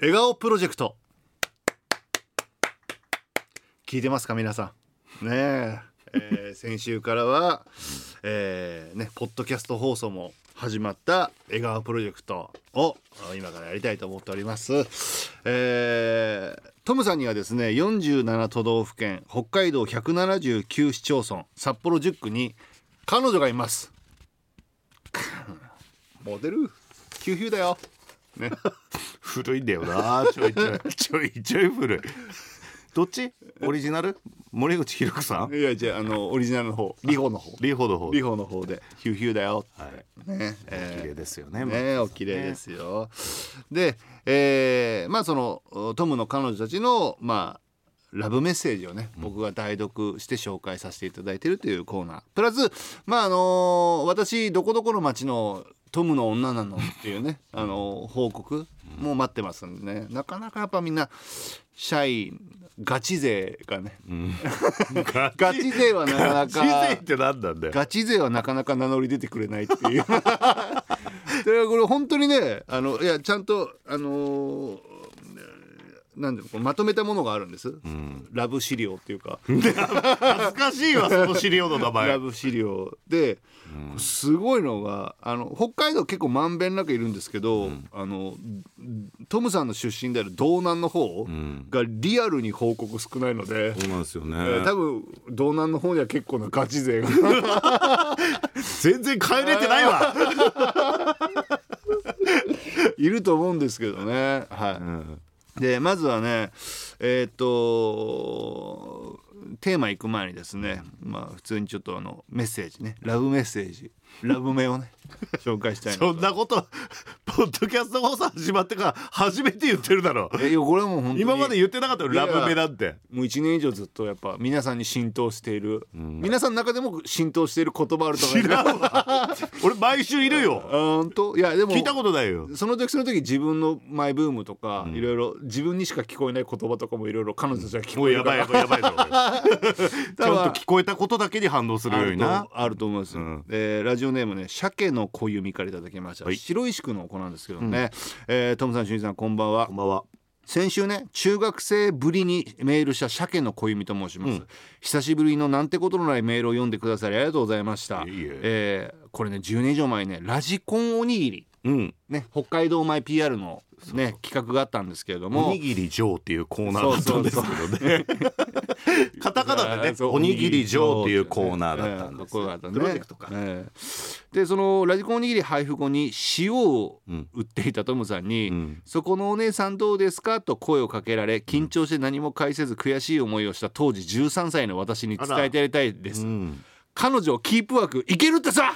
笑顔プロジェクト。聞いてますか皆さん？ねえ。えー 先週からは、えーね、ポッドキャスト放送も始まった笑顔プロジェクトを今からやりたいと思っております、えートムさんにはですね47都道府県北海道179市町村札幌10区に彼女がいます。モデル？ヒューヒューだよ。ね古いんだよな。ちょいちょい ちょいちょい古い。どっち？オリジナル？森口博子さん？いやじゃああのオリジナルの方。リホの方。リホの方リホの方で。ヒューヒューだよはい。ね。綺麗ですよねね。お綺麗ですよ。で、えーまあそのトムの彼女たちのまあラブメッセージをね、僕が代読して紹介させていただいているというコーナー。プラスまああの私どこどこの町のトムの女なのっていうね、あの報告も待ってますんでね。なかなかやっぱみんな社員ガチ勢がねガ ガチ勢はなかなガチ勢かって何なんだよ。ガチ勢はなかなか名乗り出てくれないっていう。それはこれ本当にねあのいやちゃんとあのーなんでこうまとめたものがあるんです、ラブ資料っていうか。恥ずかしいわその資料の名前。ラブ資料。で、すごいのがあの北海道結構まんべんなくいるんですけど、あのトムさんの出身である道南の方がリアルに報告少ないので、そうなんですよね、えー多分道南の方には結構なガチ勢が。全然帰れてないわ、いると思うんですけどね。はい。うんでまずはねえーっとテーマ行く前にですね、まあ普通にちょっとあのメッセージねラブメッセージラブメをね 紹介したいそんなこと ポッドキャスト放送始まってから初めて言ってるだろ。えいやこれはもう本当に今まで言ってなかったよラブメなんて。もう1年以上ずっとやっぱ皆さんに浸透している、皆さんの中でも浸透している言葉あると思い知ますらんわ俺毎週いるよ。あ本当？いやでも聞いたことないよ。その時その時自分のマイブームとか、いろいろ自分にしか聞こえない言葉とかもいろいろ彼女たちは聞もうやこえるから。ばいやばいやばいぞ。ちゃんと聞こえたことだけに反応するようにな。あるとあると思います、うん。えーラジオネームね鮭の小弓からいただきました、白石区の子なんですけどね、えートムさんしゅんさんこんばんは。こんばんは。先週ね中学生ぶりにメールした鮭の小弓と申します、久しぶりのなん。てことのないメールを読んでくださりありがとうございましたいえいええーこれね10年以上前にねラジコンおにぎりうん。ね北海道米 PR のね企画があったんですけれども。おにぎりジョーっていうコーナーだったんですけどね。カタカナでねおにぎりジョーっていうコーナーだったんです。プロジェクトか。ええ。でそのラジコンおにぎり配布後に塩をうん売っていたトムさんに、うん。そこのお姉さんどうですか?」と声をかけられ緊張して何も返せず悔しい思いをした当時13歳の私に伝えてやりたいです。うん。彼女キープワークいけるってさ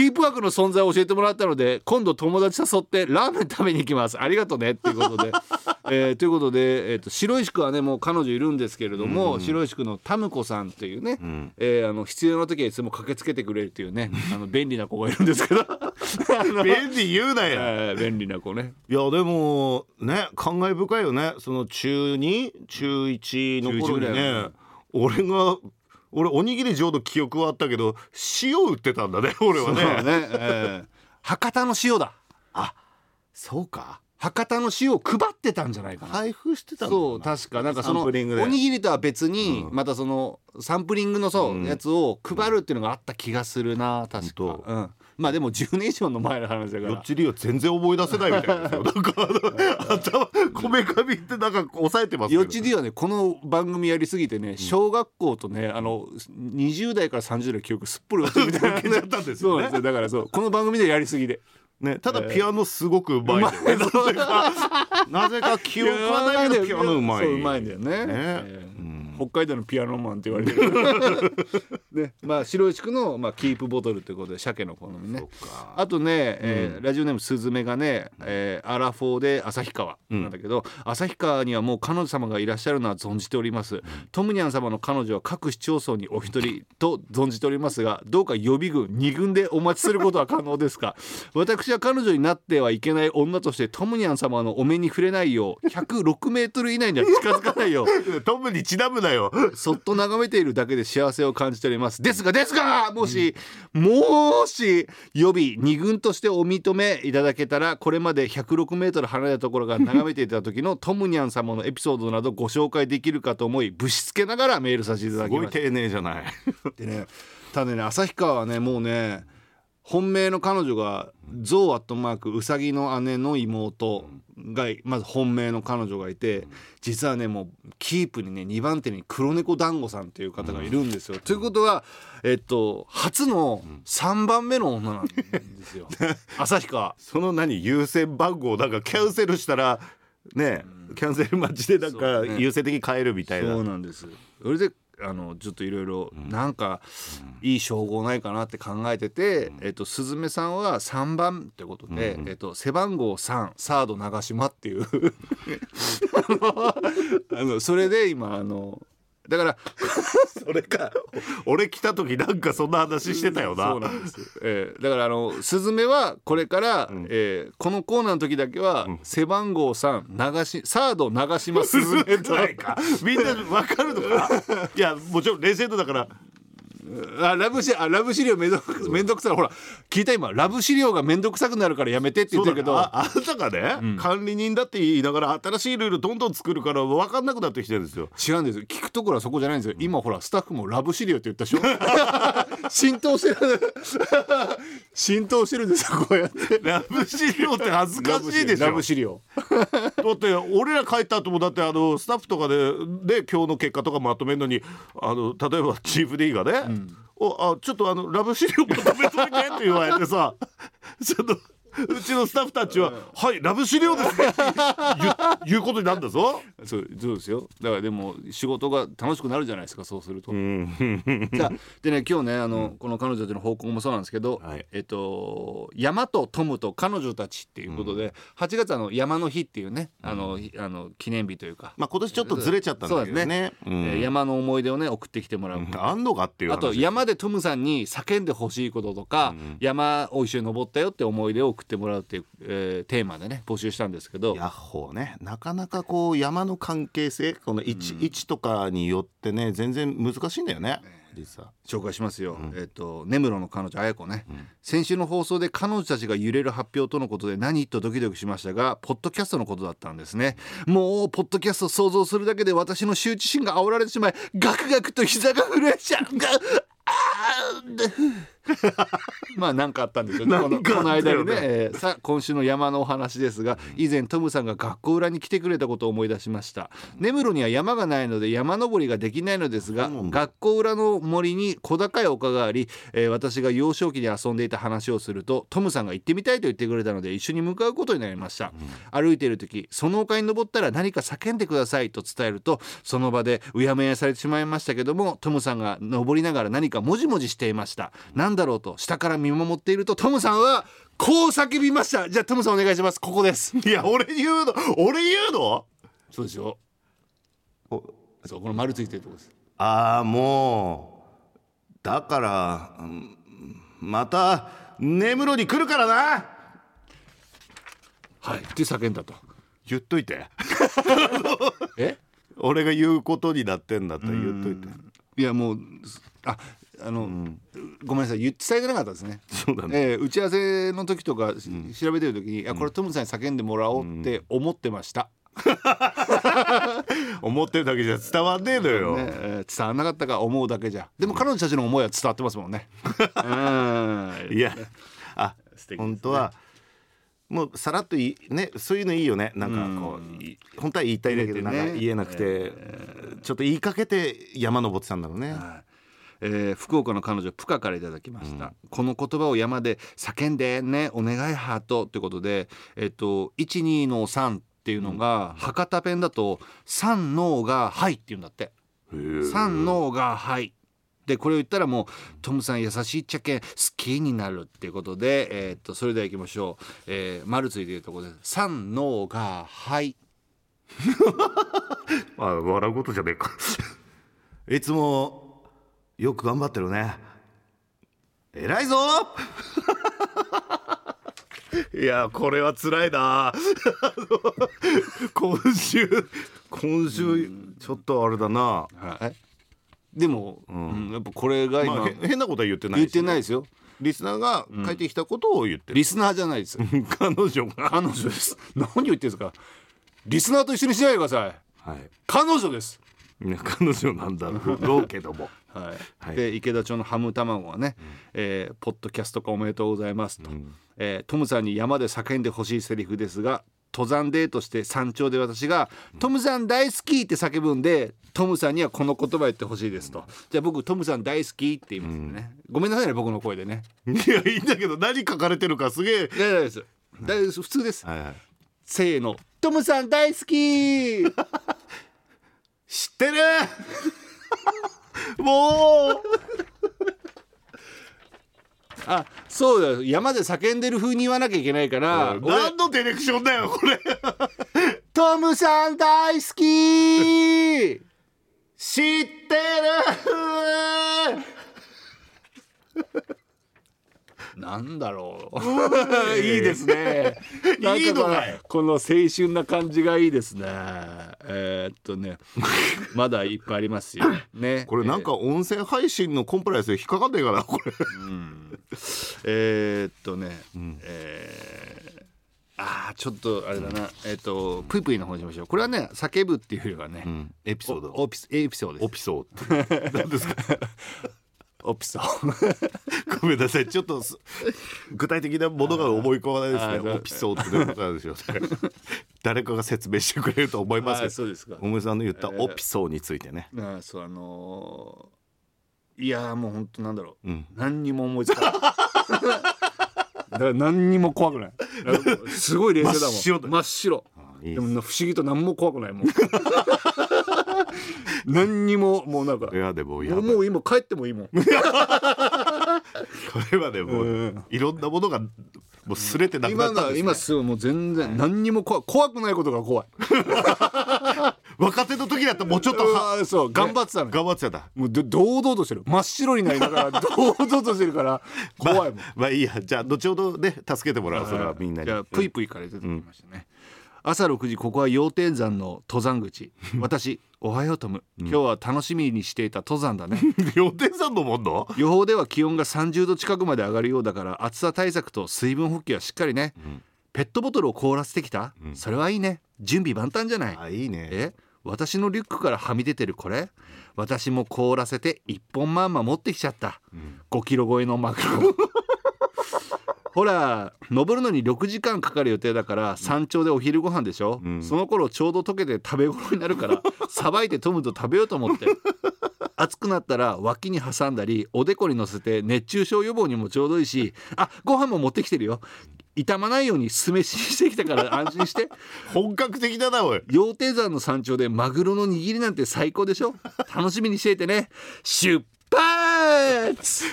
キープワークの存在を教えてもらったので今度友達誘ってラーメン食べに行きます。ありがとね。っていうことで、えーということで、えー、と白石区はねもう彼女いるんですけれども、白石区のタムコさんっていうね、ん。えーあの必要な時はいつも駆けつけてくれるっていうねあの便利な子がいるんですけど。便利言うなよ。え ー便利な子ね。いやでもね感慨深いよね。その中2中1の頃にねだ俺が俺おにぎり上の記憶はあったけど塩売ってたんだね 俺はね。ね、えー博多の塩だ。そうか。博多の塩を配ってたんじゃないかな、配布してたそう確か。なんかそのおにぎりとは別にまたそのサンプリングのそう、うん。やつを配るっていうのがあった気がするな確か。本、うん、まあでも10年以上の前の話だから。よっちりは全然思い出せないみたいですよ。な頭こめかみってなんか押さえてますよっちりはねこの番組やりすぎてね小学校とねあの20代から30代の記憶すっぽり落ちるみたいな抜けちゃったんですよね。そうなんですよ。だからそうこの番組でやりすぎでねただピアノすごくうまいんだよね。なぜか記憶はないけどピアノうまい。そううまいんだよね。ね北海道のピアノマンって言われてる。ねまあ白石区の、まあ、キープボトルということで鮭の好みね。あとね、えーラジオネームスズメがね、えーアラフォーで旭川なんだけど、旭川にはもう彼女様がいらっしゃるのは存じております、トムニャン様の彼女は各市町村にお一人と存じておりますがどうか予備軍2軍でお待ちすることは可能ですか？私は彼女になってはいけない女としてトムニャン様のお目に触れないよう106メートル以内には近づかないよう。トムにちなむなだよ。そっと眺めているだけで幸せを感じております。ですがですがもし、もし予備二軍としてお認めいただけたらこれまで106メートル離れたところから眺めていた時の トムニャン様のエピソードなどご紹介できるかと思いぶしつけながらメールさせていただすきましたごい丁寧じゃない。でねただね旭川はねもうね本命の彼女がゾウアットマークウサギの姉の妹がまず本命の彼女がいて実はねもうキープにね2番手に黒猫団子さんっていう方がいるんですよ。ということはえっと初の3番目の女なんですよ。旭川。その何優先番号なんかキャンセルしたらねキャンセル待ちでなんそか優先的に変えるみたいな。そうなんです。それであのちょっといろいろなんかいい称号ないかなって考えてて、えっとスズメさんは3番ってことで、えっと背番号3サード長島っていう。あのそれで今あのだから それか。俺来た時なんかそんな話してたよな。そうなんです、えーだからあのスズメはこれから、えーこのコーナーの時だけは、背番号3長しサード長島スズメと みんなわかるのか。いやもちろんレジェンドだからあラブシあラブ資料めんどくめんどくさい。ほら聞いた今ラブ資料がめんどくさくなるからやめてって言ってるけど。ああんたがね、管理人だって言いながら新しいルールどんどん作るから分かんなくなってきてるんですよ。違うんですよ。聞くところはそこじゃないんですよ。今ほらスタッフもラブ資料って言ったでしょ？浸透してる。浸透してるんですよこうやって。ラブ資料って恥ずかしいでしょ。ラブ資料だって俺ら帰った後もだってあのスタッフとかでで今日の結果とかまとめるのにあの例えばチーフ D がね、おあちょっとあのラブ資料まとめといてって言われてさちょっと うちのスタッフたちは「はいラブ資料ですね」って言うことになるんだぞ。そうそうですよ。だからでも仕事が楽しくなるじゃないですかそうすると、うん。さあでね今日ねあの、この彼女たちの報告もそうなんですけど、はい。えっと山とトムと彼女たちっていうことで、8月あの山の日っていうねあの、ひあの記念日というか、まあ今年ちょっとずれちゃったんだけどね。そうん。えー山の思い出をね送ってきてもらう、あんのかっていう話。あと山でトムさんに叫んでほしいこととか、山を一緒に登ったよって思い出を送ってもらうっていう、えーテーマでね募集したんですけど。ヤッホーね。なかなかこう山の関係性この位置,、位置とかによってね全然難しいんだよね実は。紹介しますよ、えっ、と根室の彼女綾子ね、先週の放送で彼女たちが揺れる発表とのことで何とドキドキしましたがポッドキャストのことだったんですね。もうポッドキャストを想像するだけで私の羞恥心が煽られてしまいガクガクと膝が震えちゃう。があーで まあ何かあったんですよね。このこの間にね、えーさあ今週の山のお話ですが以前トムさんが学校裏に来てくれたことを思い出しました。根室には山がないので山登りができないのですが学校裏の森に小高い丘があり、えー私が幼少期に遊んでいた話をするとトムさんが行ってみたいと言ってくれたので一緒に向かうことになりました、歩いている時その丘に登ったら何か叫んでくださいと伝えるとその場でうやむやされてしまいましたけどもトムさんが登りながら何かもじもじしていました何だろうと下から見守っているとトムさんはこう叫びました。じゃあトムさんお願いします。ここです。いや俺言うの？俺言うの？そうですよお。そうこの丸ついてるとこです。ああもうだからうんまた根室に来るからな。はいって叫んだと。言っといて。え？俺が言うことになってんだったら言っといて。いやもうああの、ごめんなさい言って伝えてなかったですね。そうだね。えー打ち合わせの時とか、調べてる時に、あこれトムさんに叫んでもらおうって思ってました、思ってるだけじゃ伝わんねえのよ、ねえー伝わんなかったか思うだけじゃ。でも彼女たちの思いは伝わってますもんね。う んいやあね。本当はもうさらっといいねそういうのいいよね。なんかこう、い本当は言いたいんだけど、ねなんか言えなくて、ちょっと言いかけて山登ってたんだろうね、えー福岡の彼女プカからいただきました、この言葉を山で叫んでねお願いハートということでえっと12の3っていうのが、博多弁だと3のがはいって言うんだって。3のがはい。でこれを言ったらもうトムさん優しいっちゃけん好きになるっていうことで、えーっとそれでは行きましょう、えー、丸ついているところで3のがはい。あ笑うことじゃねえか。いつもよく頑張ってるね。偉いぞ。いやこれは辛いな。今週今週ちょっとあれだな、はい。でも、うん。やっぱこれが今、まあ、へ変なことは言ってない言ってないですよ。リスナーが書いてきたことを言ってる、リスナーじゃないです。彼女が。彼女です。何言ってんですか。リスナーと一緒にしないでください。はい。彼女です彼女なんだ ろうけども。はい、はい。で池田町のハム卵はね、えーポッドキャスト化おめでとうございますと、えートムさんに山で叫んでほしいセリフですが登山デートして山頂で私が「トムさん大好き!」って叫ぶんでトムさんにはこの言葉言ってほしいですと、じゃあ僕トムさん大好きって言いますん。でね、ごめんなさいね僕の声でね。いやいいんだけど何書かれてるかすげえ。いや大丈夫です大丈夫です。普通です、はいはい。せーの。トムさん大好き知ってる？もう。あそうだよ。山で叫んでる風に言わなきゃいけないから。俺何のディレクションだよこれ。トムさん大好き。知ってなんだろう。いいですね。いいのこかい？この青春な感じがいいですね。えーっとね まだいっぱいありますよ。ね。これなんか音声配信のコンプライアンスで引っかかんねえかなこれ。えーっとね、えーあーちょっとあれだな、えーっとぷいぷいの方にしましょう。これはね叫ぶっていうよりはね、ん。エピソード。エピソードです。オピソード。何ですか？オピソードごめんなさい。ちょっとす具体的なものが思い浮かばないですね。オピソードってどういうことなんでしょうね誰かが説明してくれると思いますあけど。ーそうですか。大森さんの言ったオピソーについてね、ああそうあのーいやーもう本当なんだろう、うん。何にも思いつかない。だから何にも怖くない。すごい冷静だもん真っ白だ。真っ白。いいでもな不思議と何も怖くないもん 何にももうなんかいやでもやばいもうもう今帰ってもいいもん。これはねもういろんなものがもうすれてなくな今がったんです、ね、今すごいもう全然何にも怖怖くないことが怖い。若手の時だったらもうちょっとそう頑張ってたのよ。頑張ってた。もうど堂々としてる。真っ白になりながら堂々としてるから怖いもん。まあいいや。じゃあ後ほどね助けてもらうそれはみんなに。じゃあぷいぷいから出てきましたね、朝6時ここは羊天山の登山口。私おはようトム。今日は楽しみにしていた登山だね。予定さんのもんの？予報では気温が30度近くまで上がるようだから暑さ対策と水分補給はしっかりね、ペットボトルを凍らせてきた、それはいいね。準備万端じゃない？あいいね。え？私のリュックからはみ出てるこれ？私も凍らせて一本まんま持ってきちゃった、5キロ超えのマグロほら登るのに6時間かかる予定だから山頂でお昼ご飯でしょ、ん。その頃ちょうど溶けて食べ頃になるから さばいてトムと食べようと思って。暑くなったら脇に挟んだりおでこに乗せて熱中症予防にもちょうどいいしあご飯も持ってきてるよ。傷まないように酢飯にしてきたから安心して。本格的だなおい。羊蹄山の山頂でマグロの握りなんて最高でしょ？楽しみにしていてね。出発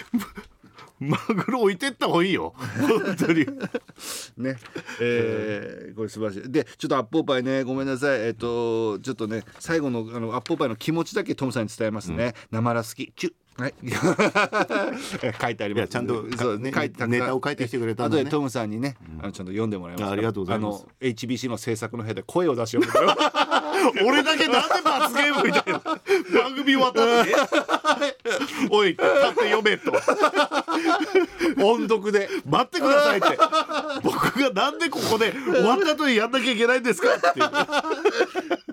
マグロ置いてった方がいいよ。本当に。ね。えーこれ素晴らしい。でちょっとアップルパイね。ごめんなさい。えっ、とちょっとね最後のあのアップルパイの気持ちだけトムさんに伝えますね、生ら好きチュッはい。書いてありますちゃんとそうね書いてネタを書いてきてくれたんでトムさんにね、あのちゃんと読んでもらいます。あありがとうございます。HBC の制作の部屋で声を出しよう 俺だけなんで罰ゲームみたいな。番組終わっておい立って読めと。音読で。待ってくださいって。僕がなんでここで終わった後にやんなきゃいけないんですかって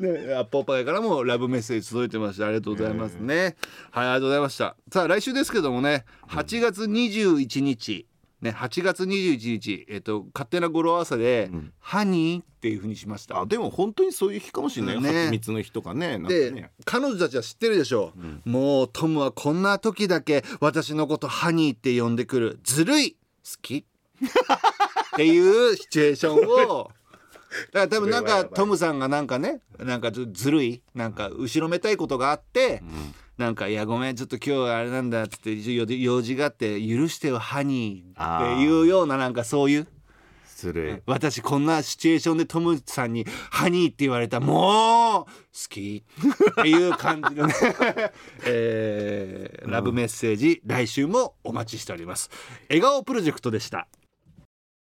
ね、アッポーパイからもラブメッセージ届いてました。ありがとうございますね、はいありがとうございました。さあ来週ですけどもね8月21日。ね8月21日。えっと勝手な語呂合わせで、ハニーっていう風にしました。あでも本当にそういう日かもしれない。よね。蜂蜜の日とかね。で、ね。彼女たちは知ってるでしょう、もうトムはこんな時だけ私のことハニーって呼んでくる。ずるい。好き。っていうシチュエーションをだから多分なんかトムさんがなんかねなんかずずるいなんか後ろめたいことがあって、なんか「いやごめんちょっと今日はあれなんだ」っつって用事用事があって「許してよハニー」っていうようななんかそういう。私こんなシチュエーションでトムさんに「ハニー」って言われたらもう好きっていう感じのね、えーラブメッセージ来週もお待ちしております。笑顔プロジェクトでした